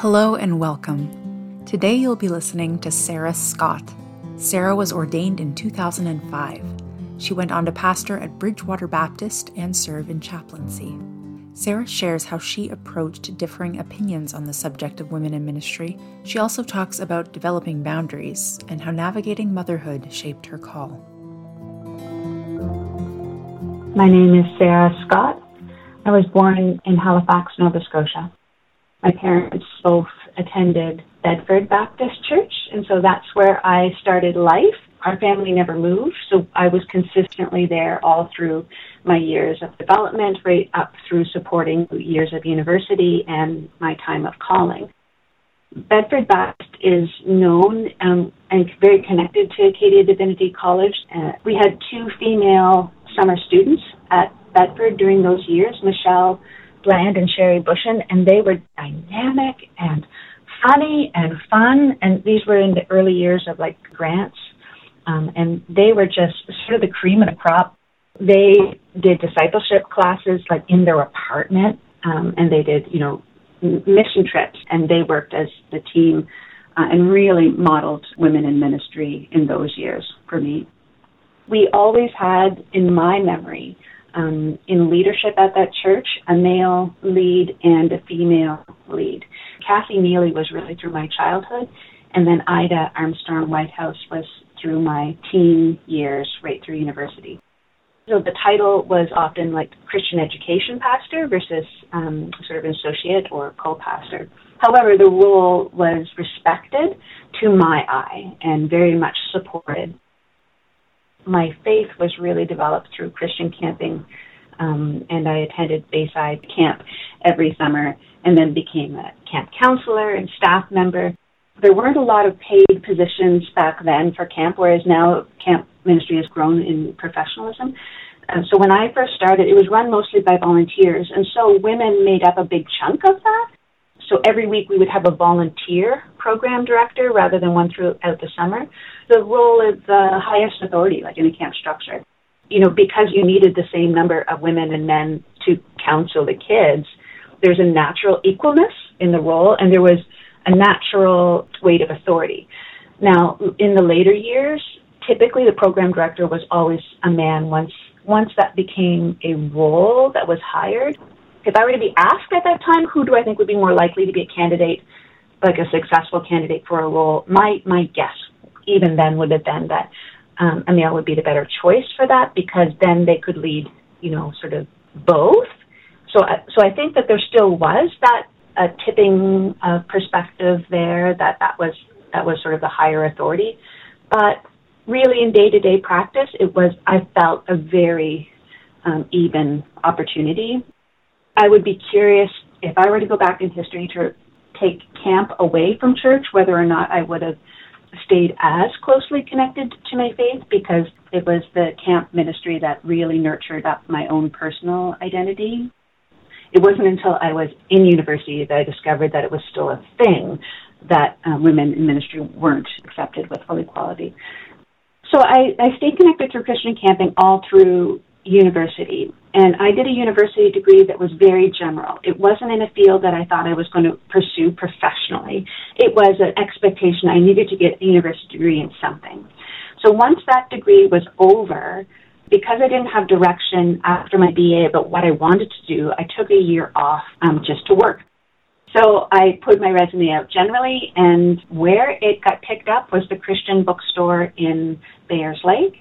Hello and welcome. Today you'll be listening to Sarah Scott. Sarah was ordained in 2005. She went on to pastor at Bridgewater Baptist and serve in chaplaincy. Sarah shares how she approached differing opinions on the subject of women in ministry. She also talks about developing boundaries and how navigating motherhood shaped her call. My name is Sarah Scott. I was born in Halifax, Nova Scotia. My parents both attended Bedford Baptist Church, and so that's where I started life. Our family never moved, so I was consistently there all through my years of development, right up through supporting years of university and my time of calling. Bedford Baptist is known um, and very connected to Acadia Divinity College. Uh, we had two female summer students at Bedford during those years, Michelle Bland and Sherry Bushin, and they were dynamic and funny and fun. And these were in the early years of like grants. Um, and they were just sort of the cream of the crop. They did discipleship classes like in their apartment, um, and they did, you know, mission trips, and they worked as the team uh, and really modeled women in ministry in those years for me. We always had, in my memory, um, in leadership at that church, a male lead and a female lead. Kathy Neely was really through my childhood, and then Ida Armstrong Whitehouse was through my teen years, right through university. So the title was often like Christian education pastor versus um, sort of an associate or co-pastor. However, the role was respected to my eye and very much supported my faith was really developed through Christian camping, um, and I attended Bayside Camp every summer, and then became a camp counselor and staff member. There weren't a lot of paid positions back then for camp, whereas now camp ministry has grown in professionalism. Uh, so when I first started, it was run mostly by volunteers, and so women made up a big chunk of that. So every week we would have a volunteer program director rather than one throughout the summer. The role is the highest authority, like in a camp structure. You know, because you needed the same number of women and men to counsel the kids, there's a natural equalness in the role, and there was a natural weight of authority. Now, in the later years, typically the program director was always a man once once that became a role that was hired if I were to be asked at that time, who do I think would be more likely to be a candidate, like a successful candidate for a role, my my guess, even then, would have been that um, a male would be the better choice for that because then they could lead, you know, sort of both. So, uh, so I think that there still was that uh, tipping uh, perspective there that that was that was sort of the higher authority, but really in day to day practice, it was I felt a very um, even opportunity I would be curious if I were to go back in history to take camp away from church, whether or not I would have stayed as closely connected to my faith because it was the camp ministry that really nurtured up my own personal identity. It wasn't until I was in university that I discovered that it was still a thing that uh, women in ministry weren't accepted with full equality. So I, I stayed connected through Christian camping all through university. And I did a university degree that was very general. It wasn't in a field that I thought I was going to pursue professionally. It was an expectation I needed to get a university degree in something. So once that degree was over, because I didn't have direction after my BA about what I wanted to do, I took a year off um, just to work. So I put my resume out generally, and where it got picked up was the Christian bookstore in Bayers Lake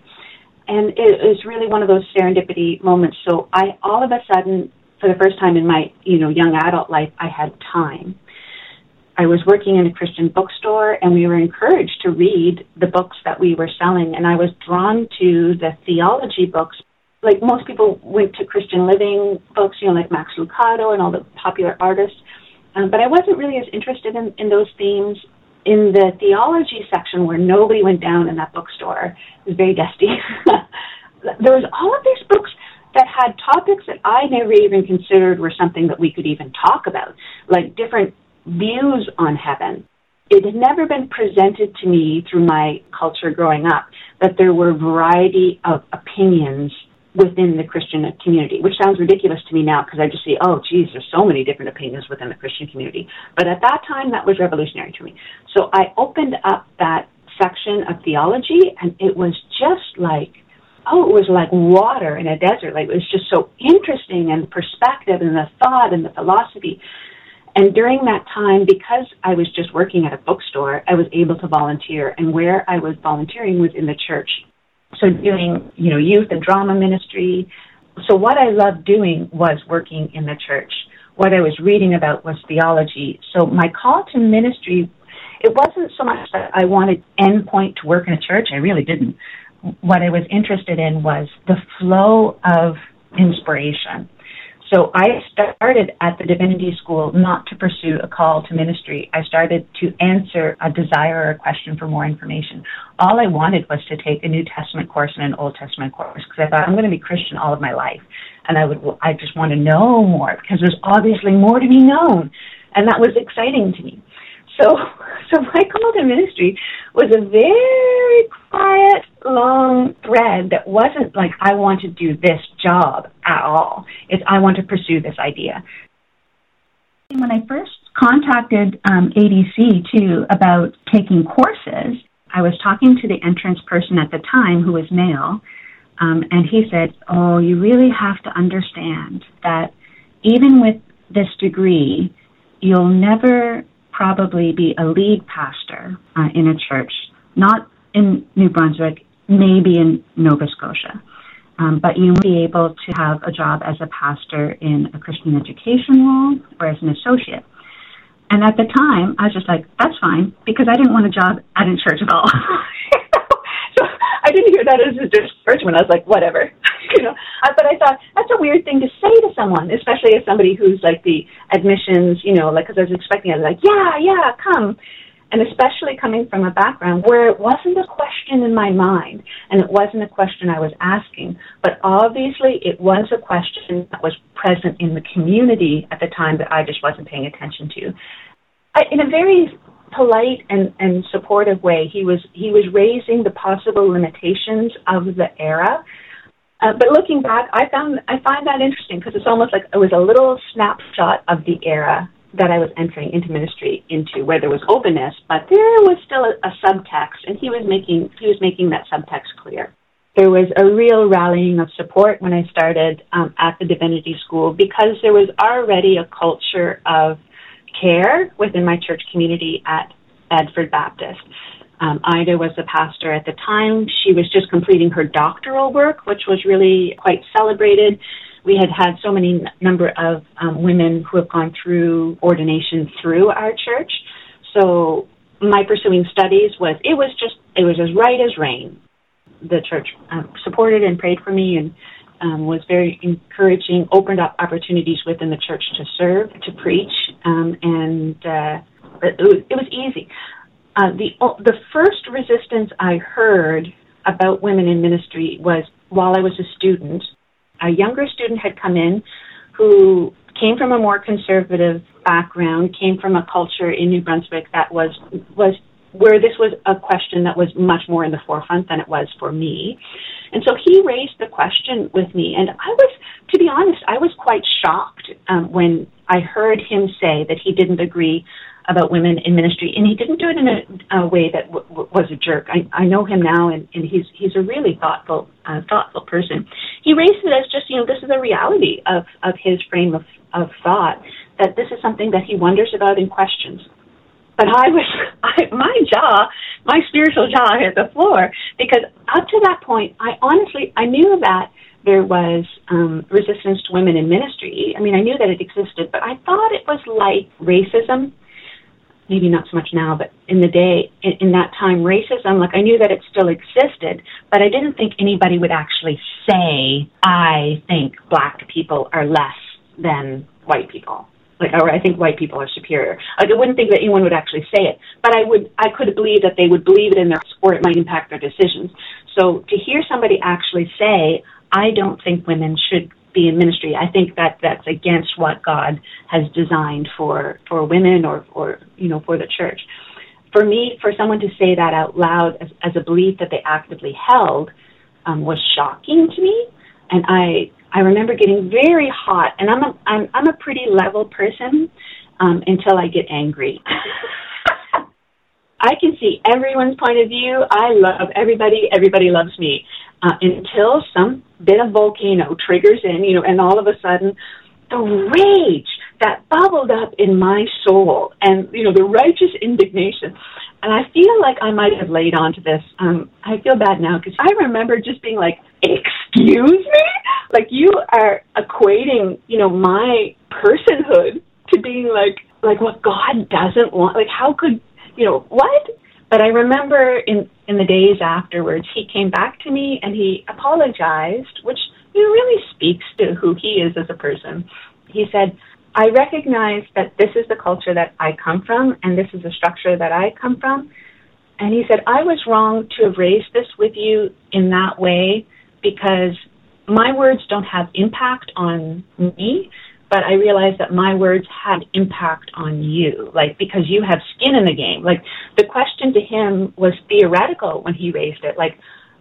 and it was really one of those serendipity moments. So I all of a sudden, for the first time in my you know young adult life, I had time. I was working in a Christian bookstore, and we were encouraged to read the books that we were selling, and I was drawn to the theology books. Like most people went to Christian living books, you know, like Max Lucado and all the popular artists. Um, but I wasn't really as interested in, in those themes in the theology section where nobody went down in that bookstore, it was very dusty. there was all of these books that had topics that I never even considered were something that we could even talk about, like different views on heaven. It had never been presented to me through my culture growing up that there were a variety of opinions within the Christian community, which sounds ridiculous to me now because I just see, oh, geez, there's so many different opinions within the Christian community. But at that time, that was revolutionary to me. So I opened up that section of theology, and it was just like, oh, it was like water in a desert. Like it was just so interesting and perspective and the thought and the philosophy. And during that time, because I was just working at a bookstore, I was able to volunteer. And where I was volunteering was in the church. So doing, you know, youth and drama ministry. So what I loved doing was working in the church. What I was reading about was theology. So my call to ministry, it wasn't so much that I wanted endpoint to work in a church. I really didn't. What I was interested in was the flow of inspiration so I started at the divinity school not to pursue a call to ministry. I started to answer a desire or a question for more information. All I wanted was to take a New Testament course and an Old Testament course because I thought I'm going to be Christian all of my life, and I would I just want to know more because there's obviously more to be known, and that was exciting to me. So, so my call to ministry was a very quiet, long thread that wasn't like I want to do this job at all. It's I want to pursue this idea. When I first contacted um, ADC too about taking courses, I was talking to the entrance person at the time who was male, um, and he said, "Oh, you really have to understand that even with this degree, you'll never probably be a lead pastor uh, in a church, not in New Brunswick, maybe in Nova Scotia. Um, but you will be able to have a job as a pastor in a Christian education role or as an associate. And at the time, I was just like, that's fine, because I didn't want a job at a church at all. I didn't hear that as a discouragement. I was like, whatever. you know, but I thought that's a weird thing to say to someone, especially as somebody who's like the admissions, you know, like because I was expecting, I was like, yeah, yeah, come, and especially coming from a background where it wasn't a question in my mind and it wasn't a question I was asking, but obviously it was a question that was present in the community at the time that I just wasn't paying attention to. I, in a very polite and, and supportive way, he was he was raising the possible limitations of the era uh, but looking back, I found I find that interesting because it's almost like it was a little snapshot of the era that I was entering into ministry into, where there was openness, but there was still a, a subtext, and he was making he was making that subtext clear. There was a real rallying of support when I started um, at the divinity school because there was already a culture of care within my church community at Bedford Baptist. Um, Ida was the pastor at the time. She was just completing her doctoral work, which was really quite celebrated. We had had so many n- number of um, women who have gone through ordination through our church. So my pursuing studies was it was just it was as right as rain. The church um, supported and prayed for me and um, was very encouraging, opened up opportunities within the church to serve, to preach, um, and uh, it, was, it was easy. Uh, the the first resistance I heard about women in ministry was while I was a student. A younger student had come in who came from a more conservative background, came from a culture in New Brunswick that was was where this was a question that was much more in the forefront than it was for me. And so he raised the question with me, and I was, to be honest, I was quite shocked um, when I heard him say that he didn't agree about women in ministry, and he didn't do it in a, a way that w- w- was a jerk. I, I know him now, and, and he's he's a really thoughtful uh, thoughtful person. He raised it as just you know this is a reality of of his frame of of thought that this is something that he wonders about and questions. But I was I, my jaw, my spiritual jaw hit the floor because up to that point, I honestly I knew that there was um, resistance to women in ministry. I mean, I knew that it existed, but I thought it was like racism maybe not so much now, but in the day, in, in that time, racism, like I knew that it still existed, but I didn't think anybody would actually say, I think black people are less than white people. Like, or I think white people are superior. Like, I wouldn't think that anyone would actually say it, but I would, I could believe that they would believe it in their, or it might impact their decisions. So to hear somebody actually say, I don't think women should be in ministry. I think that that's against what God has designed for for women or or you know for the church. For me, for someone to say that out loud as, as a belief that they actively held um, was shocking to me. and I I remember getting very hot, and I'm a I'm I'm a pretty level person um, until I get angry. I can see everyone's point of view. I love everybody. Everybody loves me uh, until some bit of volcano triggers in, you know, and all of a sudden the rage that bubbled up in my soul and, you know, the righteous indignation. And I feel like I might have laid onto this. Um, I feel bad now because I remember just being like, excuse me? Like you are equating, you know, my personhood to being like, like what God doesn't want. Like how could, you know, what? But I remember in, in the days afterwards, he came back to me and he apologized, which you know, really speaks to who he is as a person. He said, I recognize that this is the culture that I come from and this is the structure that I come from. And he said, I was wrong to have raised this with you in that way because my words don't have impact on me, but I realized that my words had impact on you, like because you have skin in the game. Like the question to him was theoretical when he raised it, like,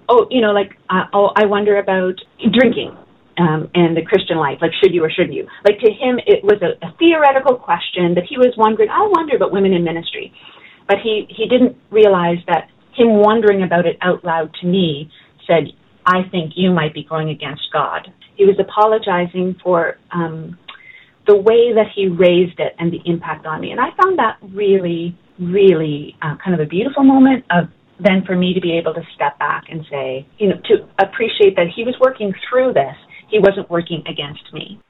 oh, you know, like, uh, oh, I wonder about drinking um, and the Christian life, like should you or shouldn't you? Like to him, it was a, a theoretical question that he was wondering. I wonder about women in ministry, but he he didn't realize that him wondering about it out loud to me said, I think you might be going against God. He was apologizing for um, the way that he raised it and the impact on me, and I found that really, really uh, kind of a beautiful moment of then for me to be able to step back and say, you know, to appreciate that he was working through this he wasn't working against me.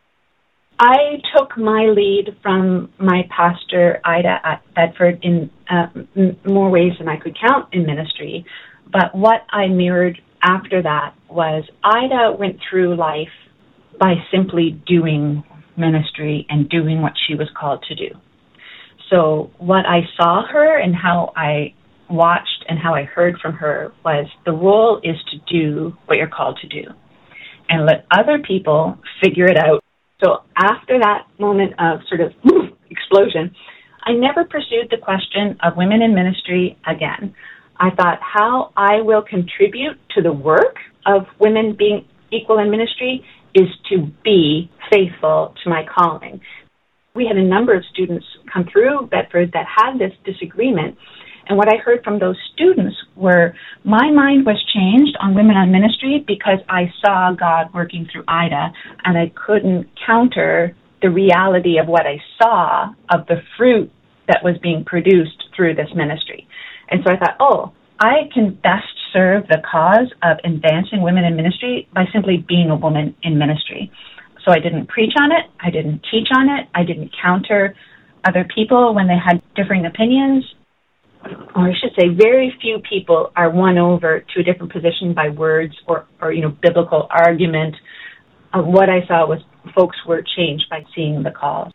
I took my lead from my pastor, Ida, at Bedford in uh, m- more ways than I could count in ministry. But what I mirrored after that was Ida went through life by simply doing ministry and doing what she was called to do. So what I saw her and how I watched and how I heard from her was the role is to do what you're called to do and let other people figure it out. So after that moment of sort of explosion, I never pursued the question of women in ministry again. I thought how I will contribute to the work of women being equal in ministry is to be faithful to my calling. We had a number of students come through Bedford that had this disagreement and what I heard from those students were my mind was changed on women on ministry because I saw God working through Ida and I couldn't counter the reality of what I saw of the fruit that was being produced through this ministry. And so I thought, oh, I can best serve the cause of advancing women in ministry by simply being a woman in ministry. So I didn't preach on it, I didn't teach on it, I didn't counter other people when they had differing opinions or I should say, very few people are won over to a different position by words or, or you know, biblical argument. Uh, what I saw was folks were changed by seeing the call.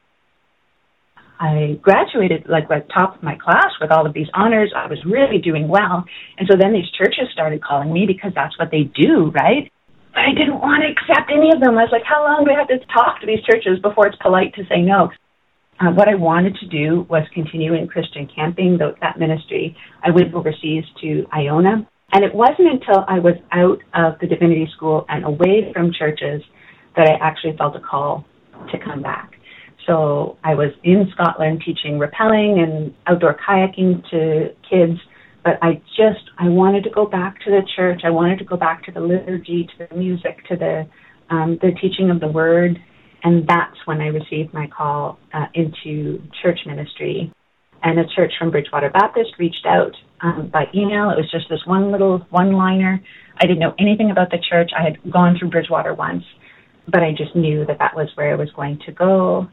I graduated like at top of my class with all of these honors. I was really doing well. And so then these churches started calling me because that's what they do, right? But I didn't want to accept any of them. I was like, how long do I have to talk to these churches before it's polite to say no? Uh, what I wanted to do was continue in Christian camping, though that ministry. I went overseas to Iona. And it wasn't until I was out of the divinity school and away from churches that I actually felt a call to come back. So I was in Scotland teaching rappelling and outdoor kayaking to kids, but I just I wanted to go back to the church. I wanted to go back to the liturgy, to the music, to the um, the teaching of the word, and that's when I received my call uh, into church ministry. And a church from Bridgewater Baptist reached out um, by email. It was just this one little one liner. I didn't know anything about the church. I had gone through Bridgewater once, but I just knew that that was where I was going to go.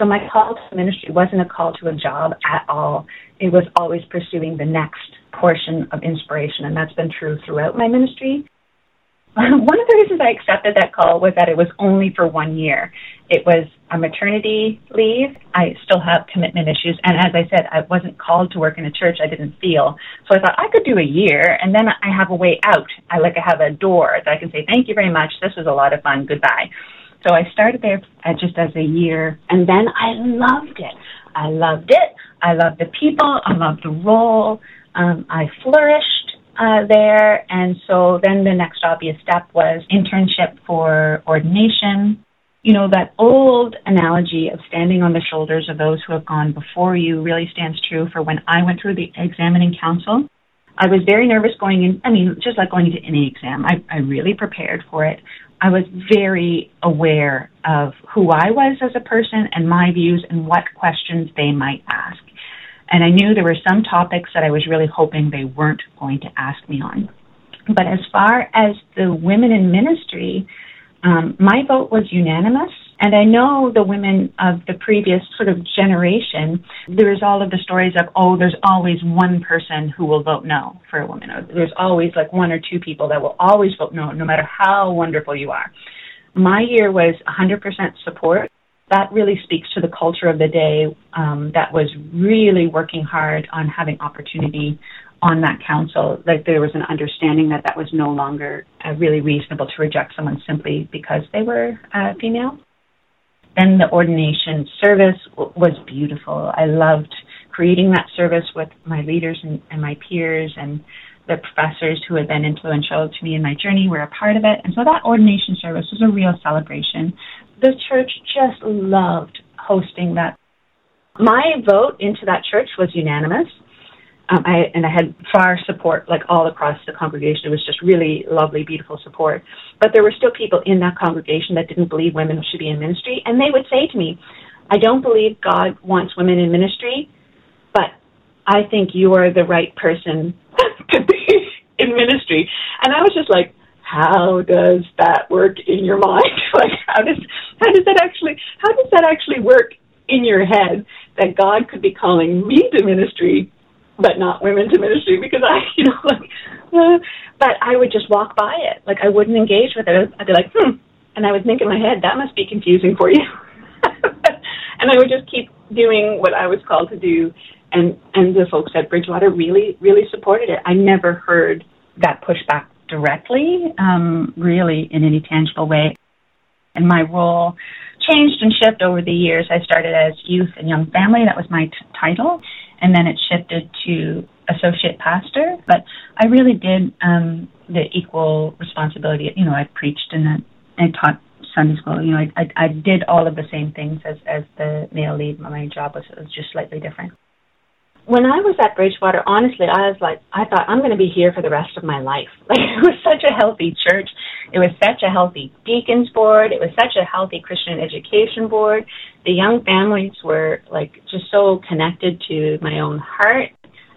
So my call to ministry wasn't a call to a job at all. It was always pursuing the next portion of inspiration, and that's been true throughout my ministry. One of the reasons I accepted that call was that it was only for one year. It was a maternity leave. I still have commitment issues. And as I said, I wasn't called to work in a church I didn't feel. So I thought I could do a year and then I have a way out. I like I have a door that I can say, thank you very much. This was a lot of fun. Goodbye. So I started there just as a year and then I loved it. I loved it. I loved the people. I loved the role. Um, I flourished uh, there. And so then the next obvious step was internship for ordination. You know, that old analogy of standing on the shoulders of those who have gone before you really stands true for when I went through the examining council. I was very nervous going in. I mean, just like going into any exam, I, I really prepared for it. I was very aware of who I was as a person and my views and what questions they might ask. And I knew there were some topics that I was really hoping they weren't going to ask me on. But as far as the women in ministry, um, my vote was unanimous. And I know the women of the previous sort of generation, there's all of the stories of, oh, there's always one person who will vote no for a woman. There's always like one or two people that will always vote no, no matter how wonderful you are. My year was 100% support. That really speaks to the culture of the day um, that was really working hard on having opportunity on that council. Like there was an understanding that that was no longer uh, really reasonable to reject someone simply because they were uh, female. Then the ordination service w- was beautiful. I loved creating that service with my leaders and, and my peers and the professors who had been influential to me in my journey were a part of it. And so that ordination service was a real celebration. The church just loved hosting that. My vote into that church was unanimous um, I, and I had far support like all across the congregation. It was just really lovely, beautiful support. But there were still people in that congregation that didn't believe women should be in ministry, and they would say to me, "I don't believe God wants women in ministry, but I think you are the right person to be in ministry." And I was just like, "How does that work in your mind? like, how does how does that actually how does that actually work in your head that God could be calling me to ministry?" But not women to ministry because I, you know, like, uh, but I would just walk by it. Like I wouldn't engage with it. I'd be like, hmm. And I would think in my head, that must be confusing for you. and I would just keep doing what I was called to do. And, and the folks at Bridgewater really, really supported it. I never heard that pushback directly, um, really in any tangible way. And my role changed and shifted over the years. I started as youth and young family. That was my t- title and then it shifted to associate pastor. But I really did um, the equal responsibility. You know, I preached and I, taught Sunday school. You know, I, I I did all of the same things as as the male lead. My job was, was just slightly different when I was at Bridgewater, honestly, I was like, I thought I'm going to be here for the rest of my life. Like it was such a healthy church. It was such a healthy deacons board. It was such a healthy Christian education board. The young families were like just so connected to my own heart.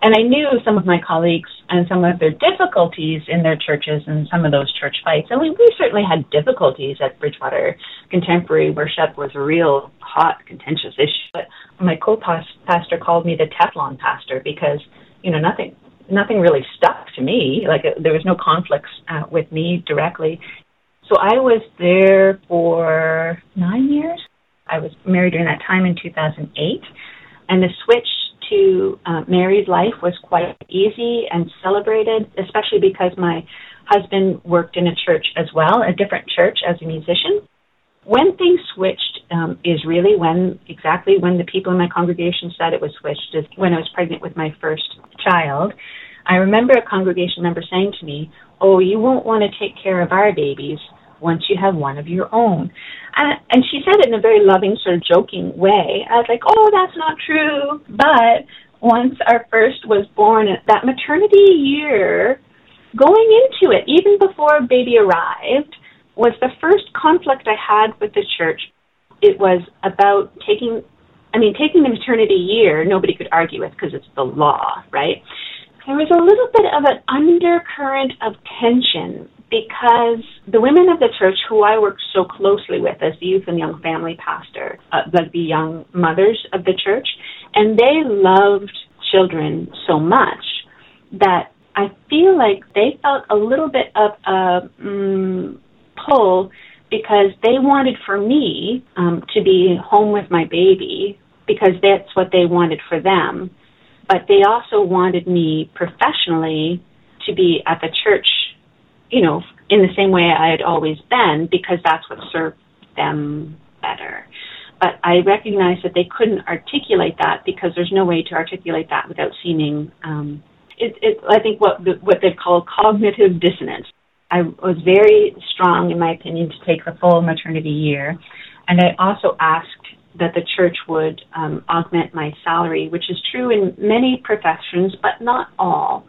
And I knew some of my colleagues and some of their difficulties in their churches and some of those church fights. And we, we certainly had difficulties at Bridgewater. Contemporary worship was a real hot, contentious issue. But my co-pastor called me the Teflon pastor because, you know, nothing nothing really stuck to me. Like uh, there was no conflicts uh, with me directly. So I was there for nine years. I was married during that time in 2008, and the switch to uh, married life was quite easy and celebrated, especially because my husband worked in a church as well, a different church as a musician. When things switched um, is really when exactly when the people in my congregation said it was switched is when I was pregnant with my first child. I remember a congregation member saying to me, "Oh, you won't want to take care of our babies once you have one of your own." And, and she said it in a very loving, sort of joking way. I was like, "Oh, that's not true." But once our first was born, that maternity year, going into it, even before baby arrived, was the first conflict I had with the church. It was about taking, I mean, taking the maternity year, nobody could argue with because it's the law, right? There was a little bit of an undercurrent of tension because the women of the church who I worked so closely with as the youth and young family pastor, uh, the, the young mothers of the church, and they loved children so much that I feel like they felt a little bit of a mm, pull because they wanted for me um, to be home with my baby because that's what they wanted for them. But they also wanted me professionally to be at the church, you know, in the same way I had always been because that's what served them better. But I recognized that they couldn't articulate that because there's no way to articulate that without seeming um, It, it, I think what what they call cognitive dissonance. I was very strong, in my opinion, to take the full maternity year, and I also asked that the church would um, augment my salary, which is true in many professions, but not all.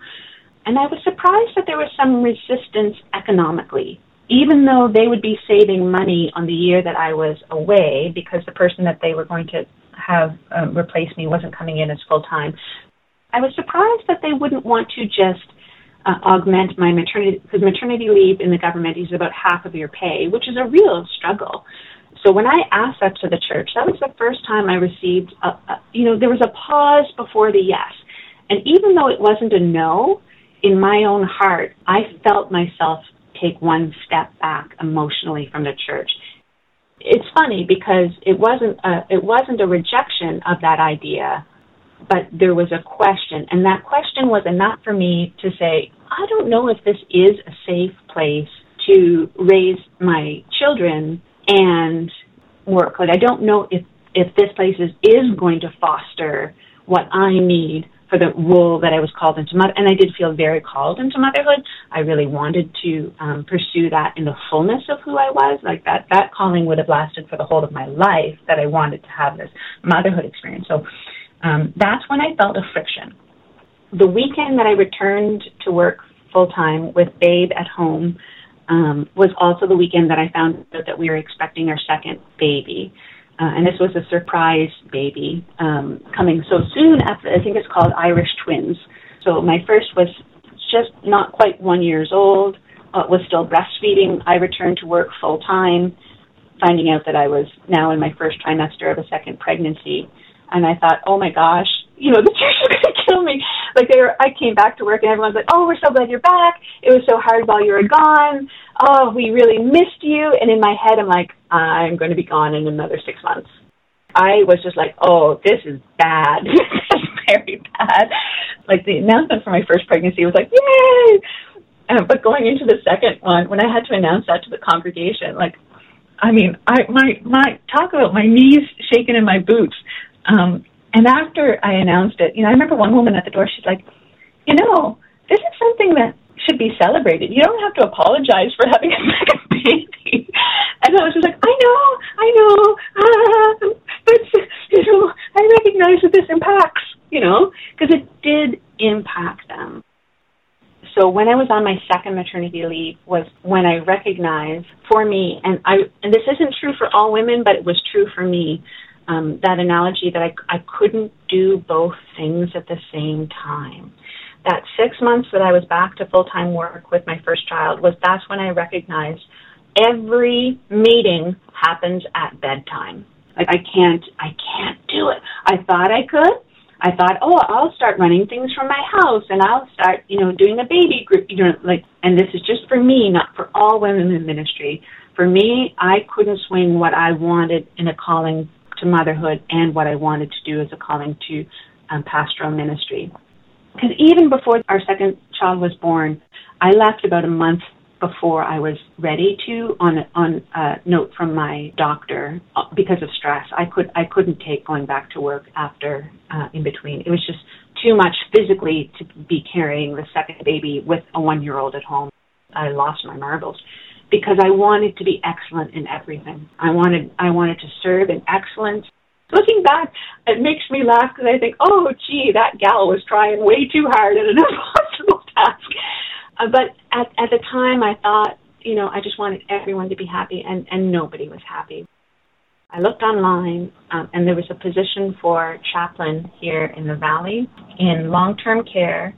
And I was surprised that there was some resistance economically, even though they would be saving money on the year that I was away because the person that they were going to have um, replace me wasn't coming in as full time. I was surprised that they wouldn't want to just uh, augment my maternity because maternity leave in the government is about half of your pay, which is a real struggle. So when I asked that to the church, that was the first time I received, a, a, you know, there was a pause before the yes. And even though it wasn't a no, in my own heart, I felt myself take one step back emotionally from the church. It's funny because it wasn't a, it wasn't a rejection of that idea, but there was a question, and that question was enough for me to say, I don't know if this is a safe place to raise my children and work. Like I don't know if if this place is is going to foster what I need for the role that I was called into mother, and I did feel very called into motherhood. I really wanted to um, pursue that in the fullness of who I was. Like that, that calling would have lasted for the whole of my life. That I wanted to have this motherhood experience. So um, that's when I felt a friction. The weekend that I returned to work full time with Babe at home um, was also the weekend that I found out that we were expecting our second baby. Uh, and this was a surprise baby um, coming so soon after, I think it's called Irish twins. So my first was just not quite one years old, uh, was still breastfeeding. I returned to work full time, finding out that I was now in my first trimester of a second pregnancy. And I thought, oh my gosh, you know, the church is going to kill me. Like they were, I came back to work and everyone's like, oh, we're so glad you're back. It was so hard while you were gone. Oh, we really missed you. And in my head, I'm like, I'm going to be gone in another six months. I was just like, oh, this is bad. this is very bad. Like the announcement for my first pregnancy was like, yay! Uh, but going into the second one, when I had to announce that to the congregation, like, I mean, I my my talk about my knees shaking in my boots. Um, and after I announced it, you know, I remember one woman at the door. She's like, you know, this is something that should be celebrated. You don't have to apologize for having a second baby. And I was just like, I know, I know, ah, but you know, I recognize that this impacts, you know, because it did impact them. So when I was on my second maternity leave was when I recognized for me, and I, and this isn't true for all women, but it was true for me um, that analogy that I, I couldn't do both things at the same time. That six months that I was back to full time work with my first child was that's when I recognized every meeting happens at bedtime. Like I can't, I can't do it. I thought I could. I thought, oh, I'll start running things from my house and I'll start, you know, doing a baby group, you know, like, and this is just for me, not for all women in ministry. For me, I couldn't swing what I wanted in a calling to motherhood and what I wanted to do as a calling to um, pastoral ministry. Because even before our second child was born, I left about a month before I was ready to on a, on a note from my doctor uh, because of stress. I could I couldn't take going back to work after uh, in between. It was just too much physically to be carrying the second baby with a one year old at home. I lost my marbles because I wanted to be excellent in everything. I wanted I wanted to serve in excellence. Looking back, it makes me laugh because I think, oh, gee, that gal was trying way too hard at an impossible task. Uh, but at at the time, I thought, you know, I just wanted everyone to be happy, and and nobody was happy. I looked online, um, and there was a position for chaplain here in the valley in long-term care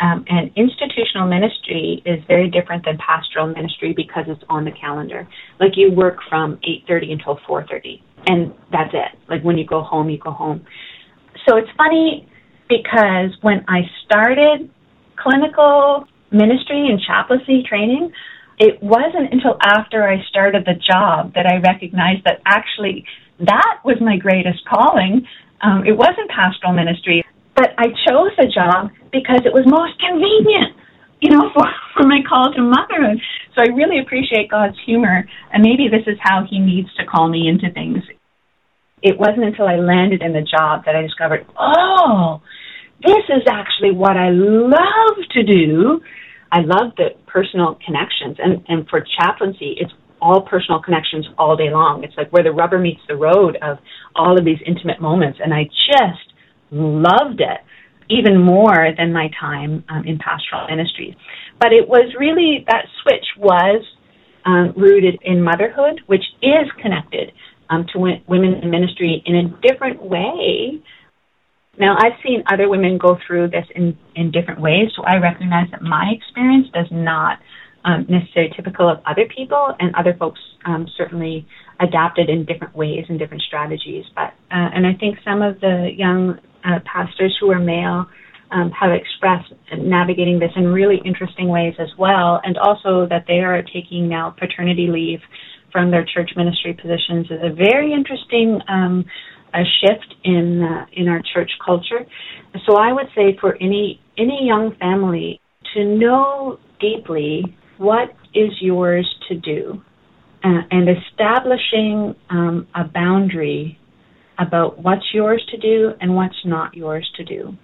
um, and institutional ministry is very different than pastoral ministry because it's on the calendar. Like you work from 8:30 until 4:30, and that's it. Like when you go home, you go home. So it's funny because when I started clinical ministry and chaplaincy training, it wasn't until after I started the job that I recognized that actually that was my greatest calling. Um, it wasn't pastoral ministry. But I chose the job because it was most convenient, you know, for, for my call to motherhood. So I really appreciate God's humor, and maybe this is how He needs to call me into things. It wasn't until I landed in the job that I discovered, oh, this is actually what I love to do. I love the personal connections. And, and for chaplaincy, it's all personal connections all day long. It's like where the rubber meets the road of all of these intimate moments. And I just loved it even more than my time um, in pastoral ministries. But it was really that switch was um, rooted in motherhood, which is connected um, to w- women in ministry in a different way. Now, I've seen other women go through this in, in different ways, so I recognize that my experience does not um, necessarily typical of other people, and other folks um, certainly adapted in different ways and different strategies. But uh, and I think some of the young uh, pastors who are male um, have expressed navigating this in really interesting ways as well, and also that they are taking now paternity leave from their church ministry positions is a very interesting um, a shift in uh, in our church culture. So I would say for any any young family to know deeply what is yours to do uh, and establishing um, a boundary about what's yours to do and what's not yours to do.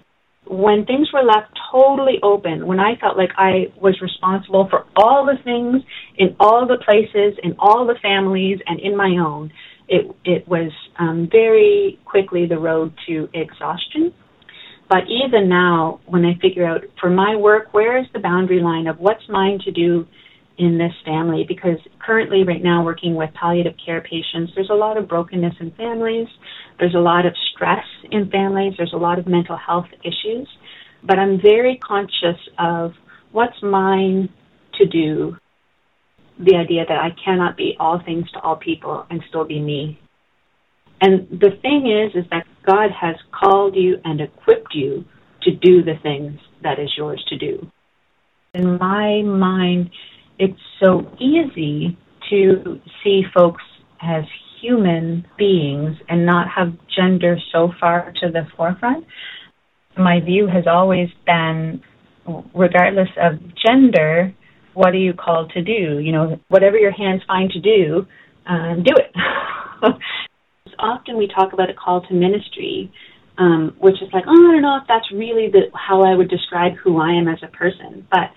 When things were left totally open, when I felt like I was responsible for all the things in all the places, in all the families, and in my own, it, it was um, very quickly the road to exhaustion. But even now, when I figure out for my work, where is the boundary line of what's mine to do in this family? Because currently, right now, working with palliative care patients, there's a lot of brokenness in families, there's a lot of stress in families, there's a lot of mental health issues. But I'm very conscious of what's mine to do. The idea that I cannot be all things to all people and still be me and the thing is, is that God has called you and equipped you to do the things that is yours to do. In my mind, it's so easy to see folks as human beings and not have gender so far to the forefront. My view has always been, regardless of gender, what are you called to do? You know, whatever your hands find to do, um, do it. often we talk about a call to ministry, um, which is like, oh, I don't know if that's really the how I would describe who I am as a person. But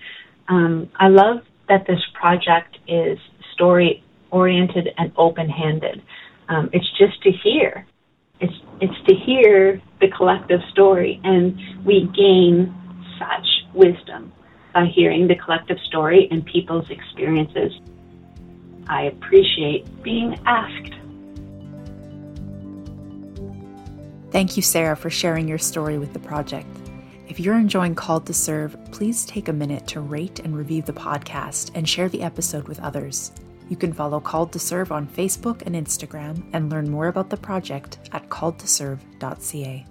um, I love that this project is story oriented and open handed. Um, it's just to hear. It's it's to hear the collective story, and we gain such wisdom by hearing the collective story and people's experiences. I appreciate being asked Thank you, Sarah, for sharing your story with the project. If you're enjoying Called to Serve, please take a minute to rate and review the podcast and share the episode with others. You can follow Called to Serve on Facebook and Instagram and learn more about the project at calledtoserve.ca.